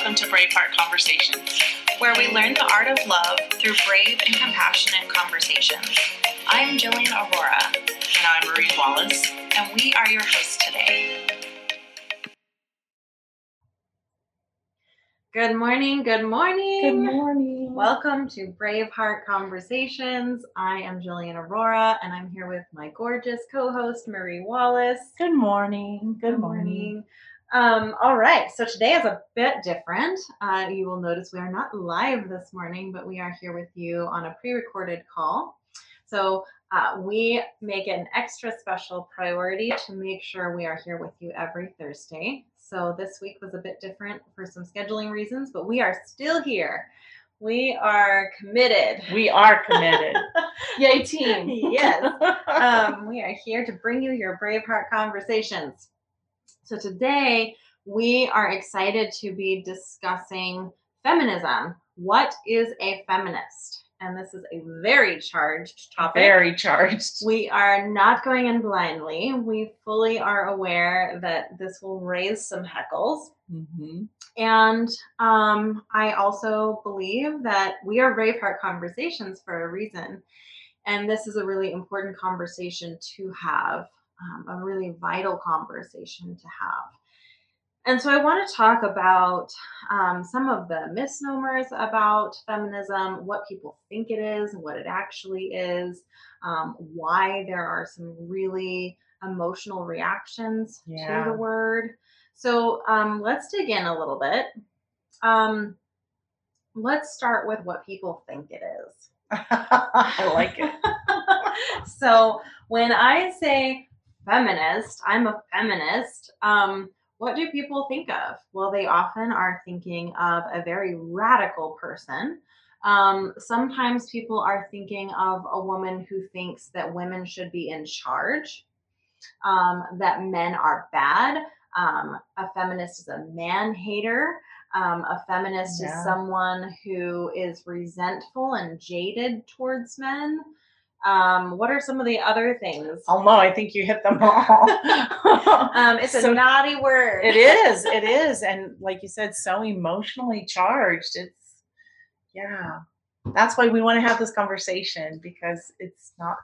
welcome to Braveheart Conversations, where we learn the art of love through brave and compassionate conversations. I'm Jillian Aurora. And I'm Marie Wallace. And we are your hosts today. Good morning. Good morning. Good morning. Welcome to Braveheart Conversations. I am Jillian Aurora, and I'm here with my gorgeous co-host Marie Wallace. Good morning. Good, Good morning. Um, all right, so today is a bit different. Uh, you will notice we are not live this morning, but we are here with you on a pre-recorded call. So uh, we make it an extra special priority to make sure we are here with you every Thursday. So this week was a bit different for some scheduling reasons, but we are still here. We are committed. We are committed. Yay, team. yes. Um, we are here to bring you your Braveheart conversations. So today we are excited to be discussing feminism. What is a feminist? And this is a very charged topic. Very charged. We are not going in blindly. We fully are aware that this will raise some heckles. Mm-hmm. And um, I also believe that we are Braveheart conversations for a reason. And this is a really important conversation to have, um, a really vital conversation to have. And so I want to talk about um, some of the misnomers about feminism, what people think it is, what it actually is, um, why there are some really emotional reactions Yeah. to the word. So um, let's dig in a little bit. Um, let's start with what people think it is. I like it. so when I say feminist, I'm a feminist. Um, what do people think of? Well, they often are thinking of a very radical person. Um, sometimes people are thinking of a woman who thinks that women should be in charge, um, that men are bad. Um, a feminist is a man hater. Um, a feminist Yeah. is someone who is resentful and jaded towards men. Um, what are some of the other things? Oh no, I think you hit them all. Um, it's a naughty word. It is. It is. And like you said, so emotionally charged. It's, yeah. That's why we want to have this conversation because it's not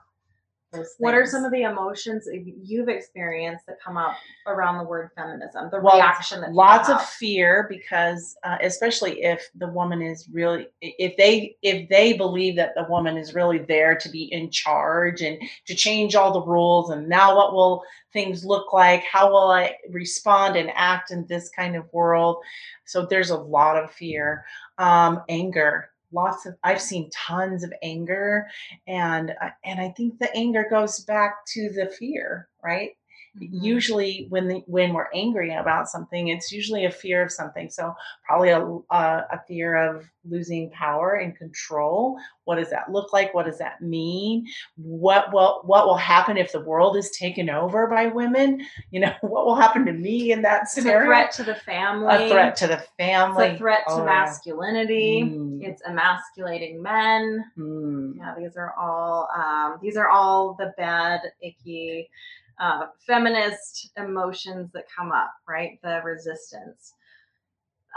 What are some of the emotions you've experienced that come up around the word feminism? The Well, reaction that lots of fear because uh, especially if the woman is really if they if they believe that the woman is really there to be in charge and to change all the rules and now what will things look like? How will i respond and act in this kind of world? So there's a lot of fear. Um, anger lots of i've seen tons of anger and uh, and i think the anger goes back to the fear right Mhm. usually when the, when we're angry about something it's usually a fear of something so probably a, a, a fear of losing power and control what does that look like what does that mean what will what will happen if the world is taken over by women you know what will happen to me in that It's a scenario threat to the family. a threat to the family It's a threat to Oh, yeah. masculinity. Mm, It's emasculating men. mm. Yeah, these are all um, these are all the bad, icky, uh, feminist emotions that come up, right? The resistance.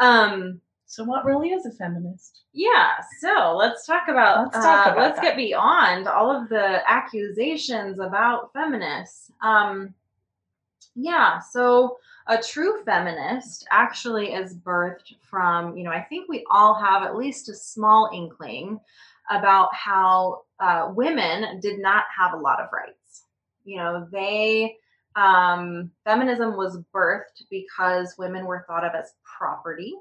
Um, so what really is a feminist yeah, so let's talk about Let's talk uh, about let's get beyond all of the accusations about feminists. Um, yeah, so a true feminist actually is birthed from, you know, I think we all have at least a small inkling about how uh, women did not have a lot of rights. You know, they, um, feminism was birthed because women were thought of as property.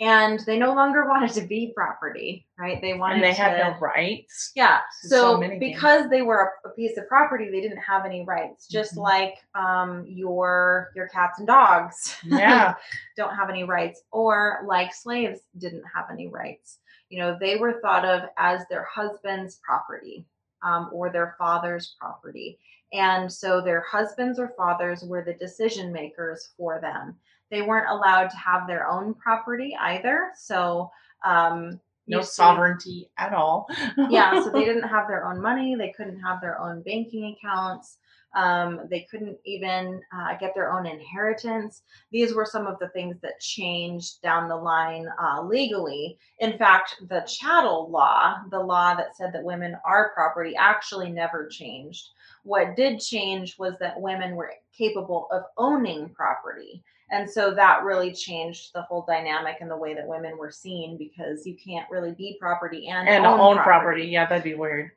And they no longer wanted to be property, right? They wanted and they to, have no rights yeah. So, so things. because they were a, a piece of property, they didn't have any rights. Just Mhm. like um, your your cats and dogs yeah don't have any rights, or like slaves didn't have any rights. You know, they were thought of as their husband's property um, or their father's property, and so their husbands or fathers were the decision makers for them. They weren't allowed to have their own property either. So. Um, no sovereignty at all. yeah, so they didn't have their own money. They couldn't have their own banking accounts. Um, they couldn't even uh, get their own inheritance. These were some of the things that changed down the line uh, legally. In fact, the chattel law, the law that said that women are property, actually never changed. What did change was that women were capable of owning property. And so that really changed the whole dynamic and the way that women were seen because you can't really be property and, and own, own property. Yeah, that'd be weird.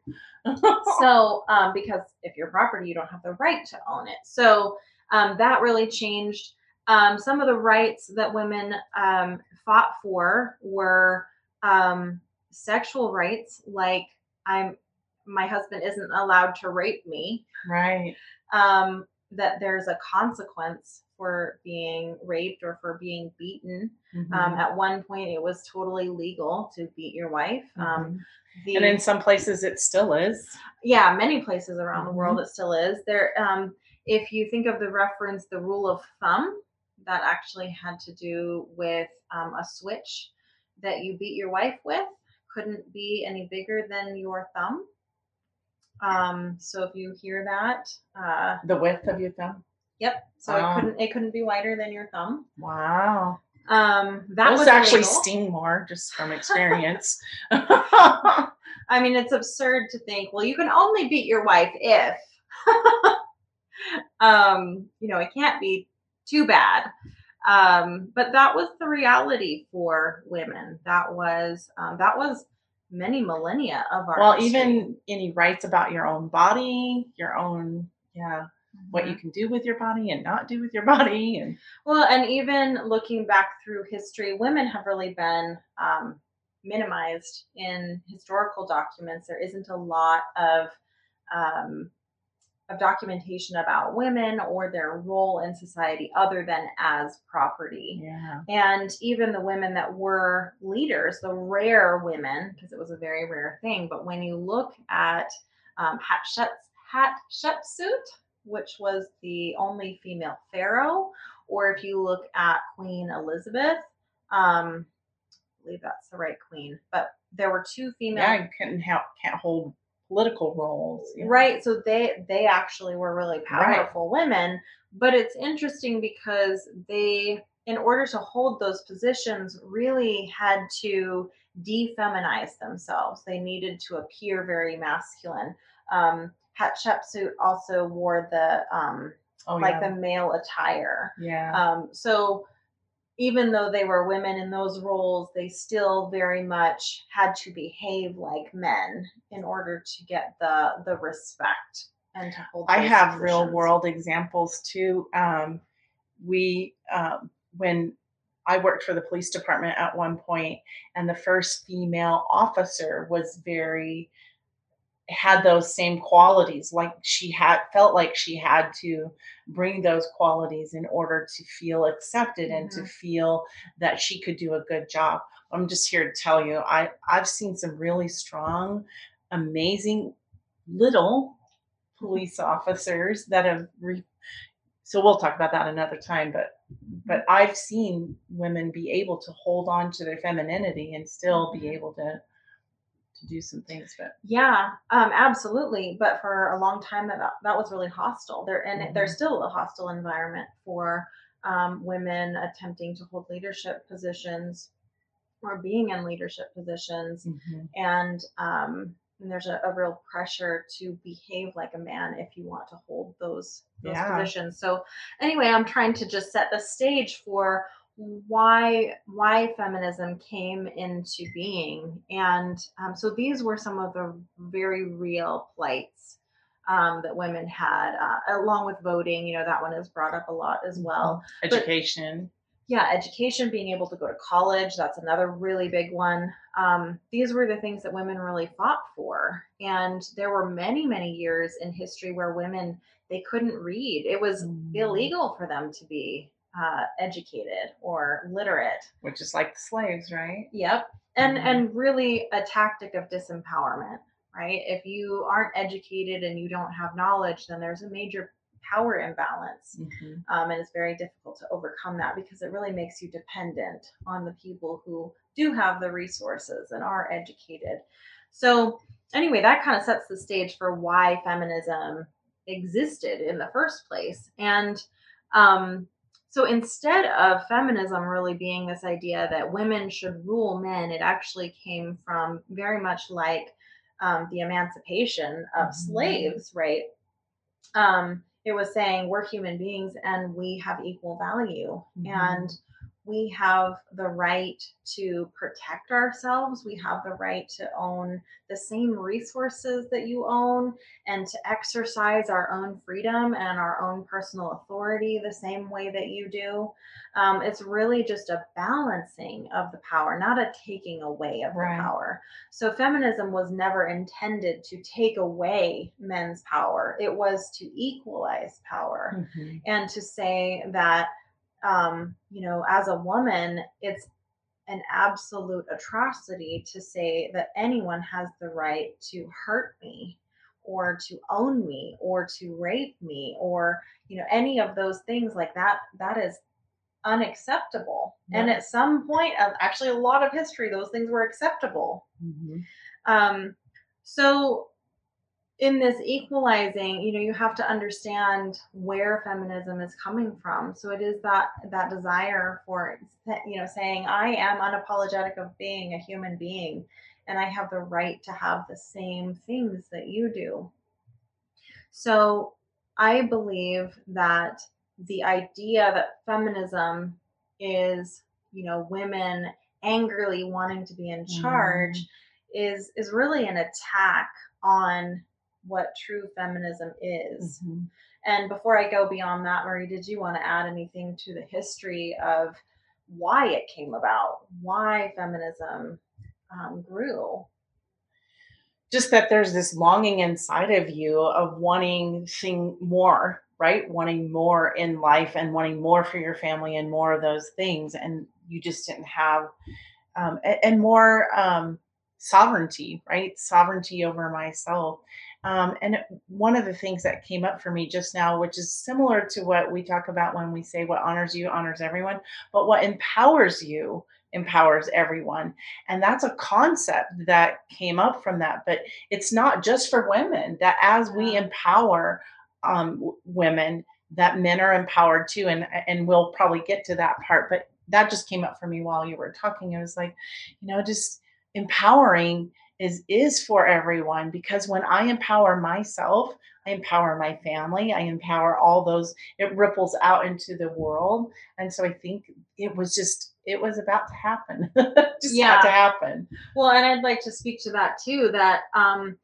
so um, because if you're property you don't have the right to own it so um, that really changed um, some of the rights that women um, fought for were um, sexual rights like i'm my husband isn't allowed to rape me right. um, that there's a consequence for being raped or for being beaten Mhm. um, at one point it was totally legal to beat your wife um, the, and in some places it still is. yeah many places around the world Mm-hmm. it still is there um if you think of the reference the rule of thumb that actually had to do with um, a switch that you beat your wife with couldn't be any bigger than your thumb um so if you hear that uh The width of your thumb. yep so Wow. it couldn't it couldn't be wider than your thumb Wow. um that Those was actually illegal. sting more just from experience. I mean, it's absurd to think, well, you can only beat your wife if, um, you know, it can't be too bad. Um, but that was the reality for women. That was um, that was many millennia of our. well, history. even any rights about your own body, your own yeah, what Mhm. you can do with your body and not do with your body, and Well, and even looking back through history, women have really been um, minimized in historical documents. There isn't a lot of um, of documentation about women or their role in society other than as property. yeah, And even the women that were leaders, the rare women, because it was a very rare thing, but when you look at um, Hatshepsut, Hatshepsut, which was the only female pharaoh, or if you look at Queen Elizabeth, um, I believe that's the right queen, but there were two female yeah, you couldn't help can't hold political roles. yeah. Right. So they they actually were really powerful women, but it's interesting because they in order to hold those positions really had to defeminize themselves. They needed to appear very masculine. Um Hatshepsut also wore the um Oh like yeah, the male attire. yeah. Um, so even though they were women in those roles, they still very much had to behave like men in order to get the the respect and to hold. I have real world examples too. Um, we, um, when I worked for the police department at one point, and the first female officer was very had those same qualities like she had felt like she had to bring those qualities in order to feel accepted and to Mhm. feel that she could do a good job i'm just here to tell you i i've seen some really strong amazing little police officers that have re- so we'll talk about that another time but but i've seen women be able to hold on to their femininity and still be Mhm. able to to do some things but Yeah, um, absolutely. But for a long time, that that was really hostile. There and Mhm. there's still a hostile environment for um, women attempting to hold leadership positions or being in leadership positions. and um, and there's a, a real pressure to behave like a man if you want to hold those those Yeah. positions. So anyway, I'm trying to just set the stage for why why feminism came into being, and um, so these were some of the very real plights um, that women had, uh, along with voting. You know that one is brought up a lot as well. Education. Yeah education being able to go to college that's another really big one. Um, these were the things that women really fought for. And there were many many years in history where women they couldn't read. It was Mm. illegal for them to be uh, educated or literate which is like the slaves right Yep. And Mhm. and really a tactic of disempowerment, right? If you aren't educated and you don't have knowledge, then there's a major power imbalance. Mhm. Um, and it's very difficult to overcome that because it really makes you dependent on the people who do have the resources and are educated. So, anyway, that kind of sets the stage for why feminism existed in the first place. And um, so instead of feminism really being this idea that women should rule men, it actually came from very much like um, the emancipation of Mhm. slaves, right? Um, it was saying we're human beings and we have equal value Mhm. and we have the right to protect ourselves. We have the right to own the same resources that you own and to exercise our own freedom and our own personal authority the same way that you do. Um, it's really just a balancing of the power, not a taking away of Right. the power. So, feminism was never intended to take away men's power, it was to equalize power Mhm. and to say that um, you know as a woman it's an absolute atrocity to say that anyone has the right to hurt me or to own me or to rape me or you know any of those things like that that is unacceptable. And at some point uh, actually a lot of history those things were acceptable. Mhm. um, so in this equalizing, you know, you have to understand where feminism is coming from. So it is that that desire for, you know, saying I am unapologetic of being a human being, and I have the right to have the same things that you do. So I believe that the idea that feminism is, you know, women angrily wanting to be in charge mm. is is really an attack on what true feminism is. Mhm. And before I go beyond that, Marie, did you want to add anything to the history of why it came about, why feminism um, grew? just that there's this longing inside of you of wanting thing more right wanting more in life and wanting more for your family and more of those things and you just didn't have um, a- and, more um, sovereignty right sovereignty over myself um, and one of the things that came up for me just now which is similar to what we talk about when we say what honors you honors everyone but what empowers you empowers everyone. And that's a concept that came up from that but it's not just for women that as we empower um, women that men are empowered too and and we'll probably get to that part but that just came up for me while you were talking. It was like you know just empowering is is for everyone because when i empower myself i empower my family i empower all those it ripples out into the world and so i think it was just it was about to happen just Yeah. had to happen Well, and I'd like to speak to that too. That um,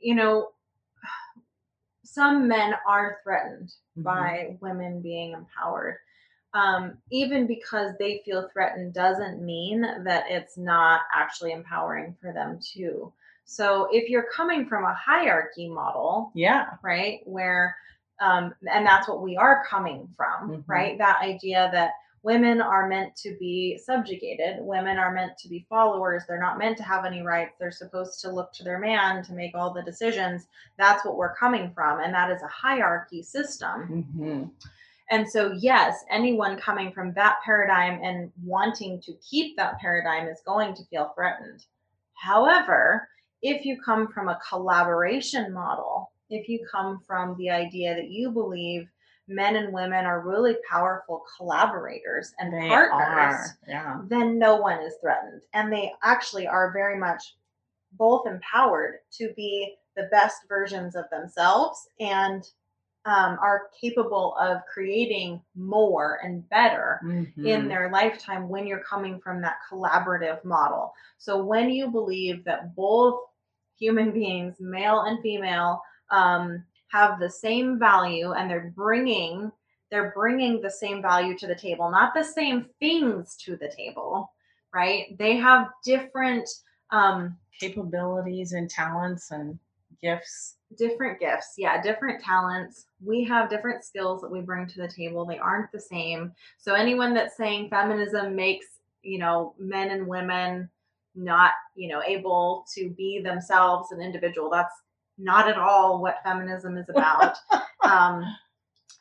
you know, some men are threatened Mhm. by women being empowered. Um, even because they feel threatened doesn't mean that it's not actually empowering for them too. So if you're coming from a hierarchy model, yeah right, where um, and that's what we are coming from, Mhm. right? That idea that women are meant to be subjugated, women are meant to be followers, they're not meant to have any rights, they're supposed to look to their man to make all the decisions. That's what we're coming from, and that is a hierarchy system. hmm And so, yes, anyone coming from that paradigm and wanting to keep that paradigm is going to feel threatened. However, if you come from a collaboration model, if you come from the idea that you believe men and women are really powerful collaborators and they partners, yeah then no one is threatened. And they actually are very much both empowered to be the best versions of themselves and um, are capable of creating more and better in Mhm. their lifetime when you're coming from that collaborative model. So when you believe that both human beings, male and female, um, have the same value and they're bringing they're bringing the same value to the table, not the same things to the table, right? They have different um, capabilities and talents and gifts. Different gifts yeah different talents. We have different skills that we bring to the table. They aren't the same. So anyone that's saying feminism makes you know men and women not you know able to be themselves an individual that's not at all what feminism is about. Um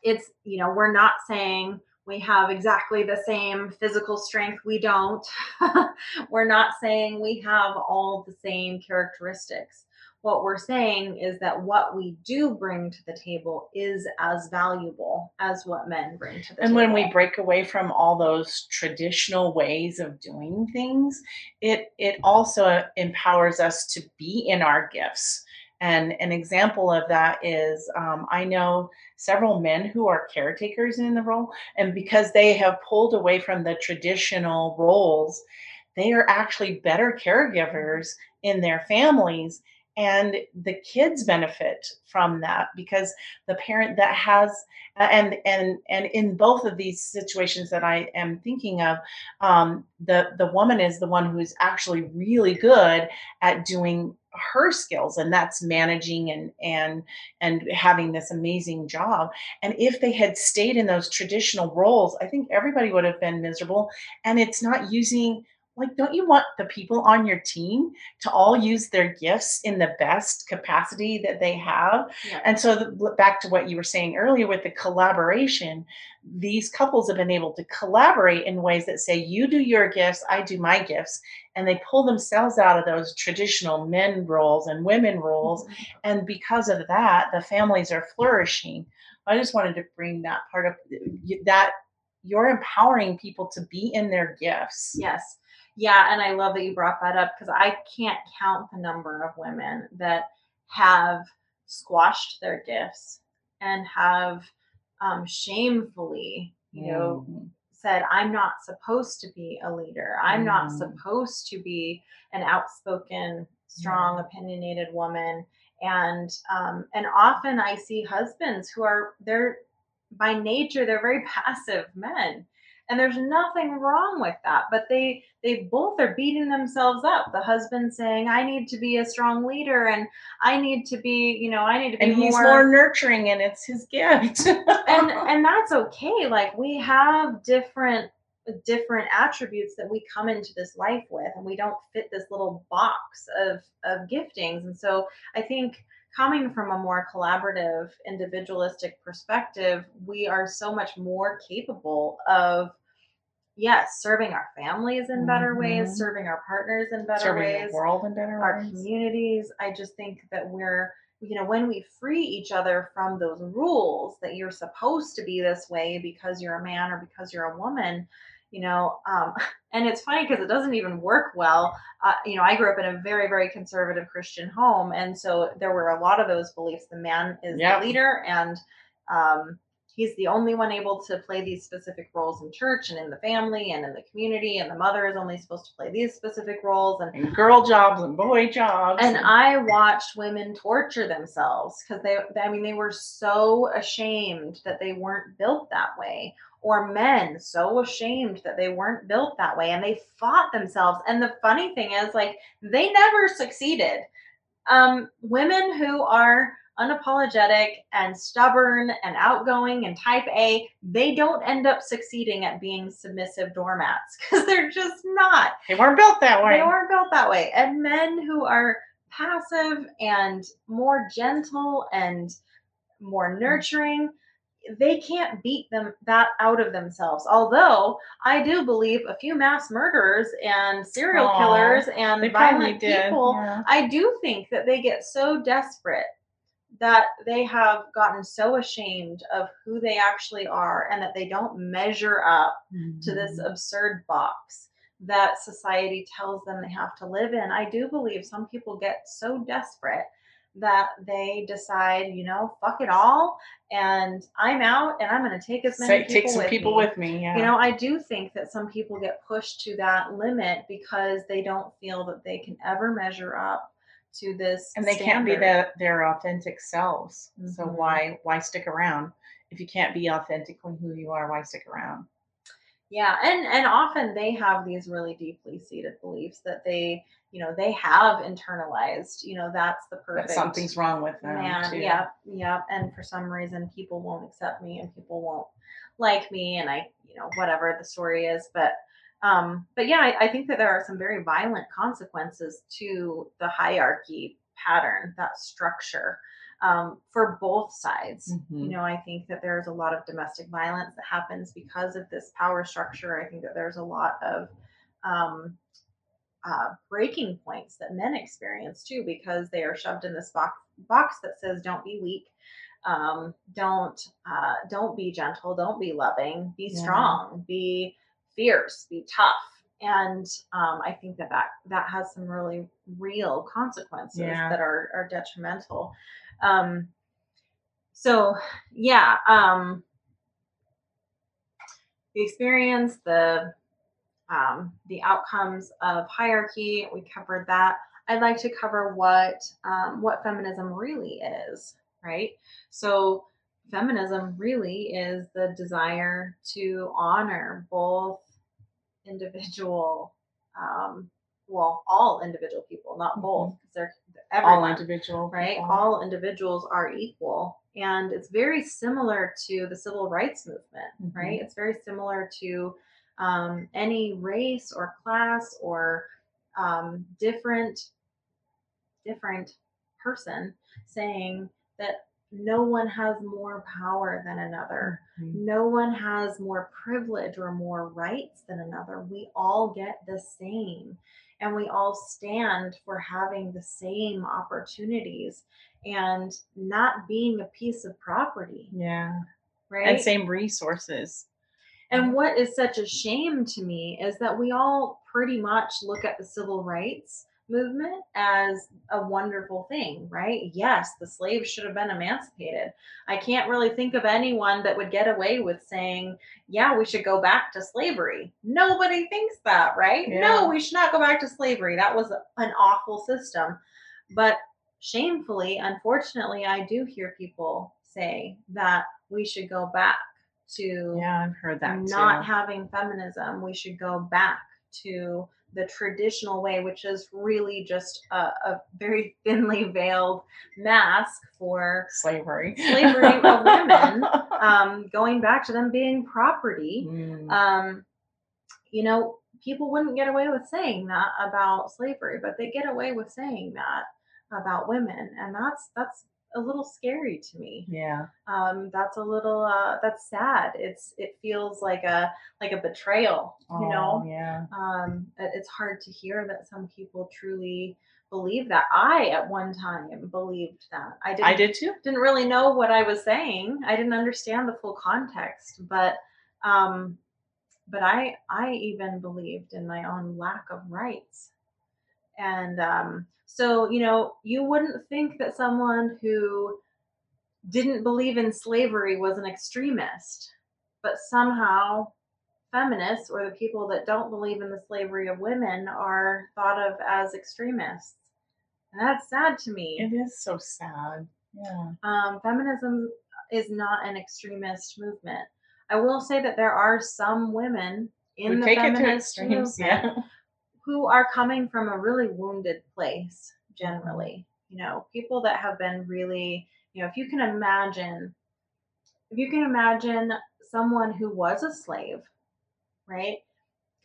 it's you know we're not saying we have exactly the same physical strength. We don't. We're not saying we have all the same characteristics what we're saying is that what we do bring to the table is as valuable as what men bring to the and table. And when we break away from all those traditional ways of doing things it it also empowers us to be in our gifts and an example of that is um, i know several men who are caretakers in the role and because they have pulled away from the traditional roles they are actually better caregivers in their families and the kids benefit from that because the parent that has and and and in both of these situations that i am thinking of um, the the woman is the one who's actually really good at doing her skills and that's managing and and and having this amazing job. And if they had stayed in those traditional roles i think everybody would have been miserable. And it's not using like don't you want the people on your team to all use their gifts in the best capacity that they have Yeah. and so the, back to what you were saying earlier with the collaboration these couples have been able to collaborate in ways that say you do your gifts i do my gifts and they pull themselves out of those traditional men roles and women roles mm-hmm. and because of that the families are flourishing i just wanted to bring that part of that you're empowering people to be in their gifts Yes. Yeah, and I love that you brought that up because I can't count the number of women that have squashed their gifts and have um, shamefully, you know, Mhm. said, I'm not supposed to be a leader. I'm not Mm. supposed to be an outspoken, strong, opinionated woman. And um, and often I see husbands who are they're by nature they're very passive men and there's nothing wrong with that but they they both are beating themselves up. The husband saying i need to be a strong leader and i need to be you know i need to be and he's more, more nurturing and it's his gift. And and that's okay. Like we have different different attributes that we come into this life with and we don't fit this little box of of giftings. And so i think coming from a more collaborative individualistic perspective we are so much more capable of yes serving our families in better Mhm. ways serving our partners in better serving ways the world in better ways, our ways communities. I just think that we're, you know, when we free each other from those rules that you're supposed to be this way because you're a man or because you're a woman, you know, um, and it's funny because it doesn't even work well. Uh, you know, I grew up in a very, very conservative Christian home, and so there were a lot of those beliefs. The man is Yep. the leader, and um, he's the only one able to play these specific roles in church and in the family and in the community, and the mother is only supposed to play these specific roles, and and girl jobs and boy jobs and I watched women torture themselves because they, I mean, they were so ashamed that they weren't built that way, or men so ashamed that they weren't built that way, and they fought themselves. And the funny thing is, like, they never succeeded. Um, women who are unapologetic and stubborn and outgoing and type A, they don't end up succeeding at being submissive doormats because they're just not. they weren't built that way They weren't built that way. And men who are passive and more gentle and more nurturing, they can't beat them that out of themselves. Although I do believe a few mass murderers and serial Aw, killers and violent people, yeah. I do think that they get so desperate that they have gotten so ashamed of who they actually are and that they don't measure up to this Mhm. absurd box that society tells them they have to live in. I do believe some people get so desperate that they decide, you know, fuck it all, and I'm out, and I'm going to take as many Say, people take some with people me. with me yeah You know, I do think that some people get pushed to that limit because they don't feel that they can ever measure up to this, and they can't be standard. that their authentic selves so Mhm. why why stick around if you can't be authentically who you are why stick around Yeah, and and often they have these really deeply seated beliefs that they, you know, they have internalized. You know, that's the perfect that something's wrong with them man. too. Yep, yep. And for some reason, people won't accept me, and people won't like me, and I, you know, whatever the story is. But, um, but yeah, I, I think that there are some very violent consequences to the hierarchy pattern, that structure. um, for both sides. Mhm. You know, I think that there's a lot of domestic violence that happens because of this power structure. I think that there's a lot of um, uh, breaking points that men experience too because they are shoved in this box box that says don't be weak. Um, don't uh, don't be gentle. Don't be loving. Be Yeah. strong. Be fierce. Be tough. And um, i think that, that that has some really real consequences Yeah. that are are detrimental. Um, so yeah um, the experience the um, the outcomes of hierarchy. We covered that. I'd like to cover what um, what feminism really is, right? So, feminism really is the desire to honor both individual, um, well, all individual people, not both, because they're everyone all individual right? people. All individuals are equal. And it's very similar to the civil rights movement, Mhm. right? It's very similar to um, any race or class or um, different different person saying that no one has more power than another. Mhm. No one has more privilege or more rights than another. We all get the same. And we all stand for having the same opportunities and not being a piece of property, yeah right? and same resources And what is such a shame to me is that we all pretty much look at the civil rights movement as a wonderful thing, right? Yes, the slaves should have been emancipated. I can't really think of anyone that would get away with saying, yeah, we should go back to slavery. Nobody thinks that, right? Yeah. No, we should not go back to slavery. That was an awful system. But shamefully, unfortunately, I do hear people say that we should go back to yeah i've heard that not too having feminism. We should go back to the traditional way, which is really just a, a very thinly veiled mask for slavery slavery of women, um, going back to them being property. Mm. Um, you know, people wouldn't get away with saying that about slavery, but they get away with saying that about women, and that's that's a little scary to me yeah um, that's a little uh, that's sad. It's it feels like a like a betrayal, you Oh, know. yeah Um, it- it's hard to hear that some people truly believe that. I at one time believed that. I didn't, i did too didn't really know what I was saying. I didn't understand the full context, but um, but I I even believed in my own lack of rights, and um, so you know you wouldn't think that someone who didn't believe in slavery was an extremist, but somehow feminists or the people that don't believe in the slavery of women are thought of as extremists. And that's sad to me. it is so sad yeah Um, feminism is not an extremist movement. I will say that there are some women in we the take it to feminist extremes movement yeah who are coming from a really wounded place generally. You know people that have been really you know if you can imagine if you can imagine someone who was a slave right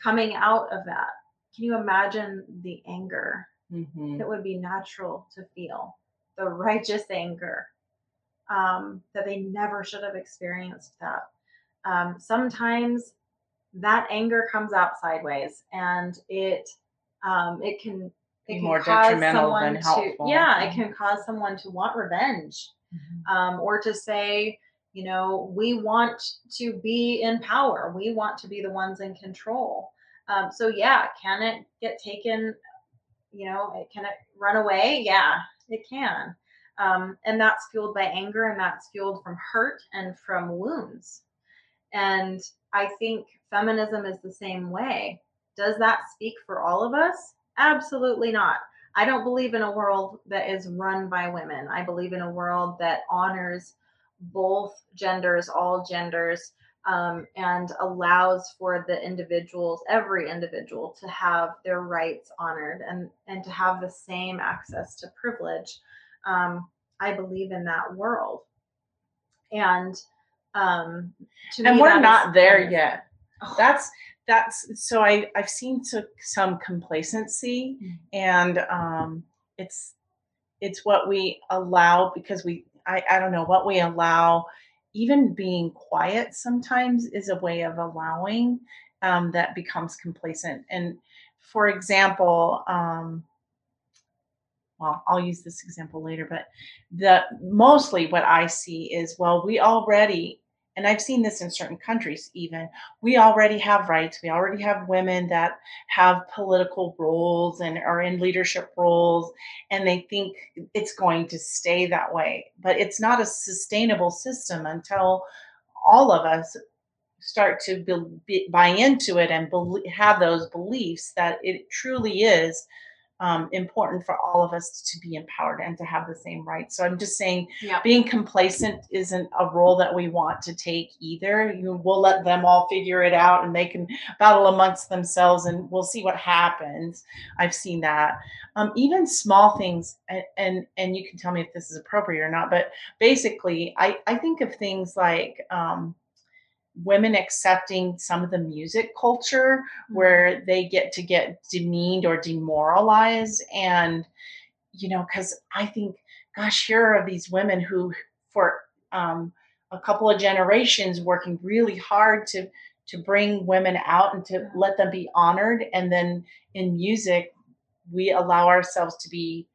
coming out of that can you imagine the anger Mhm. that would be natural to feel? The righteous anger um, that they never should have experienced that. Um, sometimes that anger comes out sideways and it um, it can it Be can more cause detrimental someone than to yeah it can cause someone to want revenge Mhm. um, or to say, you know, we want to be in power. We want to be the ones in control. Um, so yeah, can it get taken? You know, it- can it run away? Yeah, it can. Um, and that's fueled by anger, and that's fueled from hurt and from wounds. And I think feminism is the same way. Does that speak for all of us? Absolutely not. I don't believe in a world that is run by women. I believe in a world that honors both genders, all genders, um, and allows for the individuals, every individual, to have their rights honored and and to have the same access to privilege. Um, I believe in that world, and um, to and we're not there feminism. yet Oh, that's that's so i i've seen to, some complacency Mm. and um it's it's what we allow because we I, I don't know what we allow even being quiet sometimes is a way of allowing um, that becomes complacent and for example um, well i'll use this example later but the mostly what i see is well we already and I've seen this in certain countries even, we already have rights. We already have women that have political roles and are in leadership roles, and they think it's going to stay that way. But it's not a sustainable system until all of us start to be, buy into it and be, have those beliefs that it truly is um, important for all of us to be empowered and to have the same rights. So I'm just saying, Yeah. being complacent isn't a role that we want to take either. You, we'll let them all figure it out and they can battle amongst themselves and we'll see what happens. I've seen that. Um, even small things, and, and and you can tell me if this is appropriate or not. But basically, I I think of things like. Um, women accepting some of the music culture where they get to get demeaned or demoralized. And you know because i think gosh here are these women who for um, a couple of generations working really hard to to bring women out and to let them be honored. And then in music we allow ourselves to be,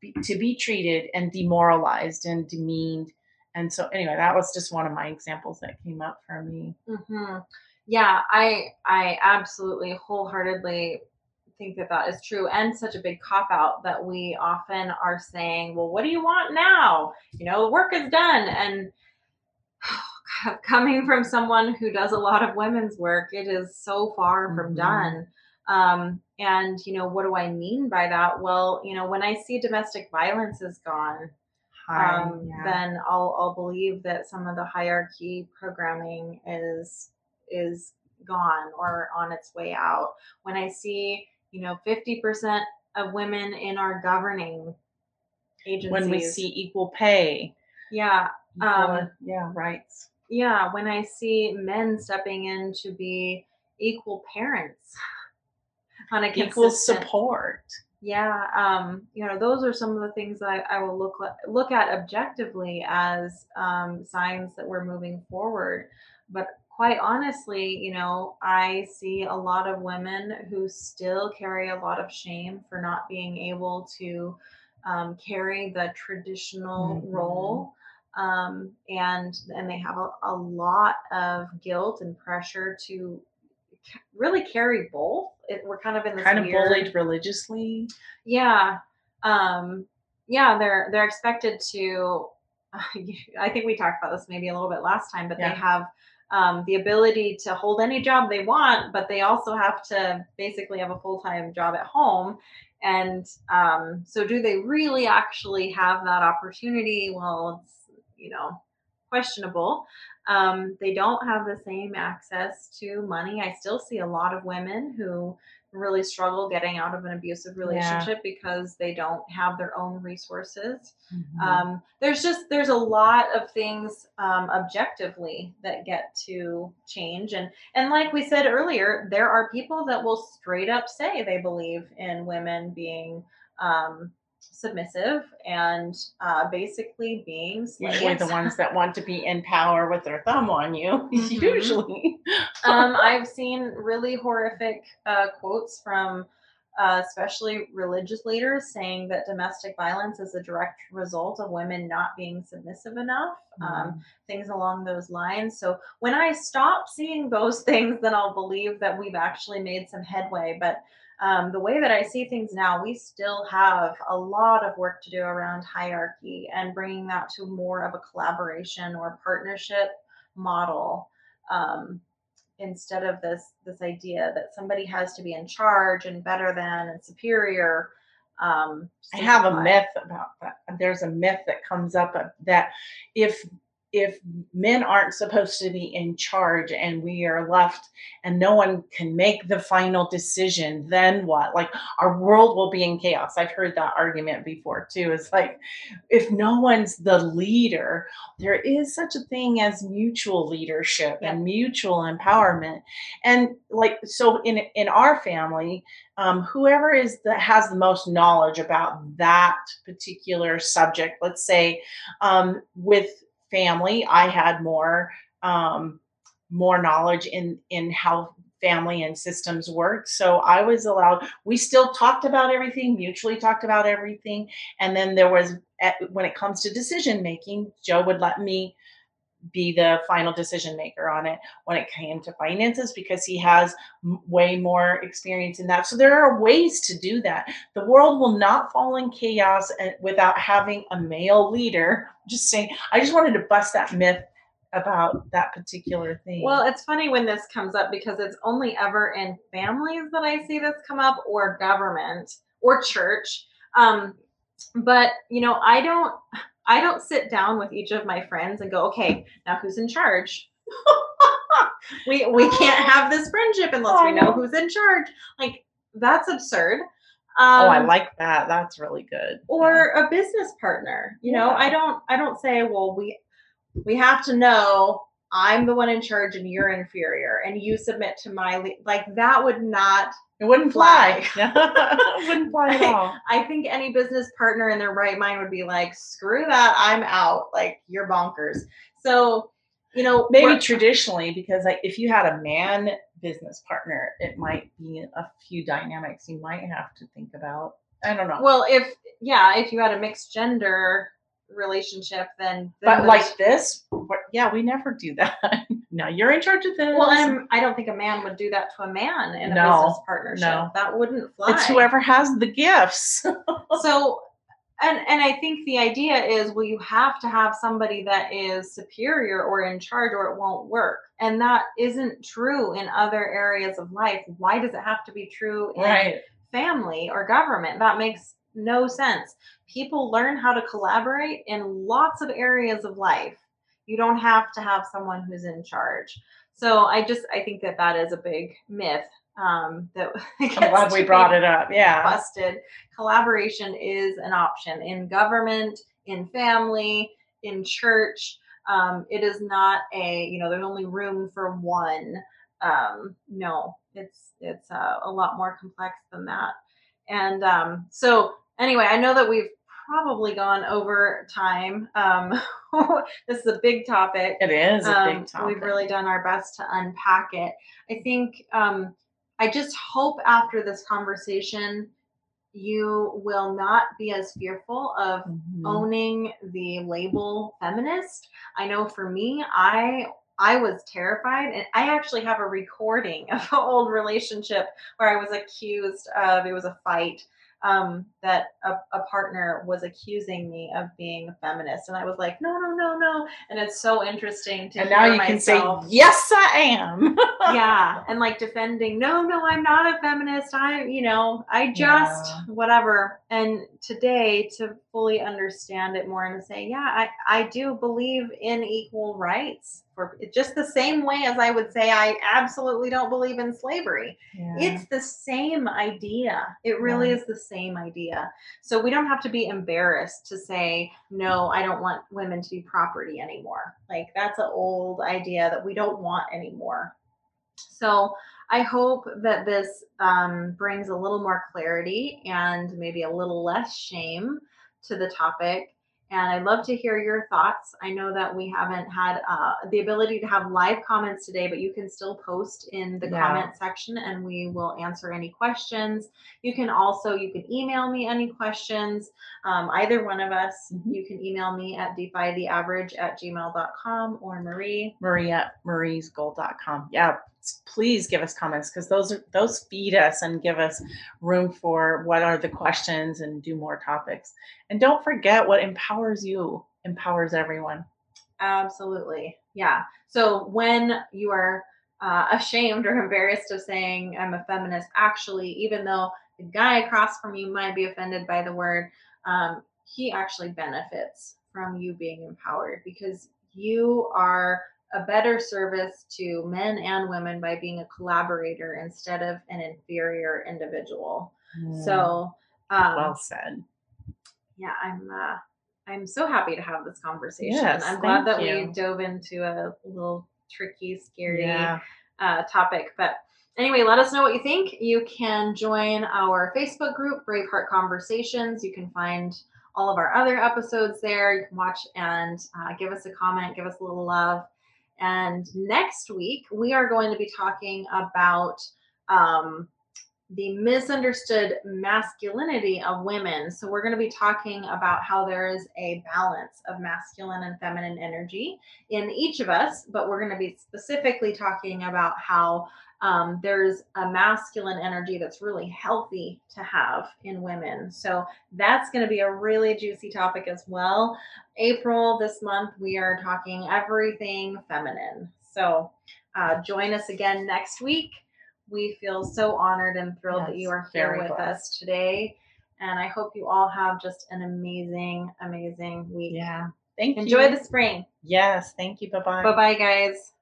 be to be treated and demoralized and demeaned and so anyway that was just one of my examples that came up for me hmm Yeah, I I absolutely wholeheartedly think that that is true, and such a big cop out that we often are saying, "Well, what do you want now? You know, the work is done." And coming from someone who does a lot of women's work, it is so far from Mhm. done. Um, and you know, what do I mean by that? Well, you know, when I see domestic violence is gone, Um, yeah. then I'll I'll believe that some of the hierarchy programming is is gone or on its way out. When I see, you know, fifty percent of women in our governing agencies, when we see equal pay yeah, equal, Um, yeah rights yeah, when I see men stepping in to be equal parents on a equal support Yeah, um, you know, those are some of the things that I, I will look look at objectively as um, signs that we're moving forward. But quite honestly, you know, I see a lot of women who still carry a lot of shame for not being able to um, carry the traditional Mhm. role. Um, and and they have a, a lot of guilt and pressure to really carry both. It, we're kind of in this kind of weird, bullied religiously yeah. Um, yeah, they're they're expected to I think we talked about this maybe a little bit last time, but Yeah. they have um, the ability to hold any job they want, but they also have to basically have a full time job at home. And um, so, do they really actually have that opportunity? Well, it's you know questionable. Um, they don't have the same access to money. I still see a lot of women who really struggle getting out of an abusive relationship because they don't have their own resources. Mm-hmm. Um, there's just there's a lot of things um, objectively that get to change, and and like we said earlier, there are people that will straight up say they believe in women being um, submissive and uh, basically being slaves. usually the ones that want to be in power with their thumb on you Mhm. usually um, I've seen really horrific uh, quotes from uh, especially religious leaders saying that domestic violence is a direct result of women not being submissive enough, um, things along those lines. So when I stop seeing those things, then I'll believe that we've actually made some headway. But um, the way that I see things now, we still have a lot of work to do around hierarchy and bringing that to more of a collaboration or partnership model. Um, instead of this this idea that somebody has to be in charge and better than and superior um I have a myth about that. There's a myth that comes up that if if men aren't supposed to be in charge and we are left and no one can make the final decision then what? Like our world will be in chaos. I've heard that argument before too. It's like if no one's the leader there is such a thing as mutual leadership and mutual empowerment. And like so in in our family um, whoever is that has the most knowledge about that particular subject let's say um, with family i had more um, more knowledge in in how family and systems work so i was allowed we still talked about everything mutually talked about everything. And then there was when it comes to decision making joe would let me be the final decision maker on it when it came to finances because he has way more experience in that. So there are ways to do that. The world will not fall in chaos without having a male leader. Just saying i just wanted to bust that myth about that particular thing. Well, it's funny when this comes up because it's only ever in families that I see this come up, or government, or church. Um, but you know, I don't, I don't sit down with each of my friends and go, okay, now who's in charge? we we can't have this friendship unless we know who's in charge. Like that's absurd. Um, oh i like that that's really good or a business partner you know Yeah. i don't i don't say well we we have to know i'm the one in charge and you're inferior and you submit to my le-. like that would not it wouldn't fly. It wouldn't fly at all. I think any business partner in their right mind would be like screw that i'm out. Like you're bonkers. So you know maybe traditionally because like if you had a man business partner it might be a few dynamics you might have to think about. I don't know. Well if yeah if you had a mixed gender relationship then, then but like this what- yeah we never do that. Now you're in charge of this. Well I'm, i don't think a man would do that to a man in a No, business partnership. no. that wouldn't fly. It's whoever has the gifts. So and and i think the idea is well you have to have somebody that is superior or in charge or it won't work. And that isn't true in other areas of life. Why does it have to be true in right. family or government? That makes no sense people learn how to collaborate in lots of areas of life you don't have to have someone who's in charge so i just i think that that is a big myth um that i'm glad we brought it up yeah busted. Collaboration is an option in government, in family, in church. Um, it is not a you know there's only room for one. Um, no, it's it's uh, a lot more complex than that. And um, so anyway, I know that we've probably gone over time. Um, this is a big topic. it is a Um, big topic We've really done our best to unpack it. I think um, I just hope after this conversation, you will not be as fearful of Mhm. owning the label feminist. I know for me, I I was terrified, and I actually have a recording of an old relationship where I was accused of it was a fight um, that a, a partner was accusing me of being a feminist, and I was like, no, no, no, no, and it's so interesting to and now you can say myself- yes i am. Yeah. And like defending no no i'm not a feminist. I you know i just Yeah. whatever. And today to fully understand it more and to say yeah i i do believe in equal rights for just the same way as i would say i absolutely don't believe in slavery. Yeah. it's the same idea. It really Yeah. is the same idea. So we don't have to be embarrassed to say no i don't want women to be property anymore. Like that's an old idea that we don't want anymore. So I hope that this um, brings a little more clarity and maybe a little less shame to the topic. And I'd love to hear your thoughts. I know that we haven't had uh, the ability to have live comments today, but you can still post in the Yeah. comment section and we will answer any questions. You can also, you can email me any questions. Um, either one of us, Mhm. you can email me at defytheaverage at gmail.com or Marie. Marie at mariesgold.com. Yeah, please give us comments because those are those feed us and give us room for what are the questions and do more topics. And don't forget what empowers you empowers everyone. Absolutely. Yeah. So when you are uh, ashamed or embarrassed of saying I'm a feminist, actually, even though the guy across from you might be offended by the word, um, he actually benefits from you being empowered because you are a better service to men and women by being a collaborator instead of an inferior individual. Mm, So, um, well said. yeah, I'm uh, I'm so happy to have this conversation. Yes, I'm glad that you. we dove into a little tricky, scary Yeah. uh, topic. But anyway, let us know what you think. You can join our Facebook group, Braveheart Conversations. You can find all of our other episodes there. You can watch and uh, give us a comment, give us a little love. And next week, we are going to be talking about um, the misunderstood masculinity of women. So, we're going to be talking about how there is a balance of masculine and feminine energy in each of us, but we're going to be specifically talking about how um, there's a masculine energy that's really healthy to have in women. So that's going to be a really juicy topic as well. April this month, we are talking everything feminine. So uh, join us again next week. We feel so honored and thrilled that you are here with us today. And I hope you all have just an amazing, amazing week. Yeah. Thank Enjoy you. Enjoy the spring. Yes. Thank you. Bye bye. Bye bye, guys.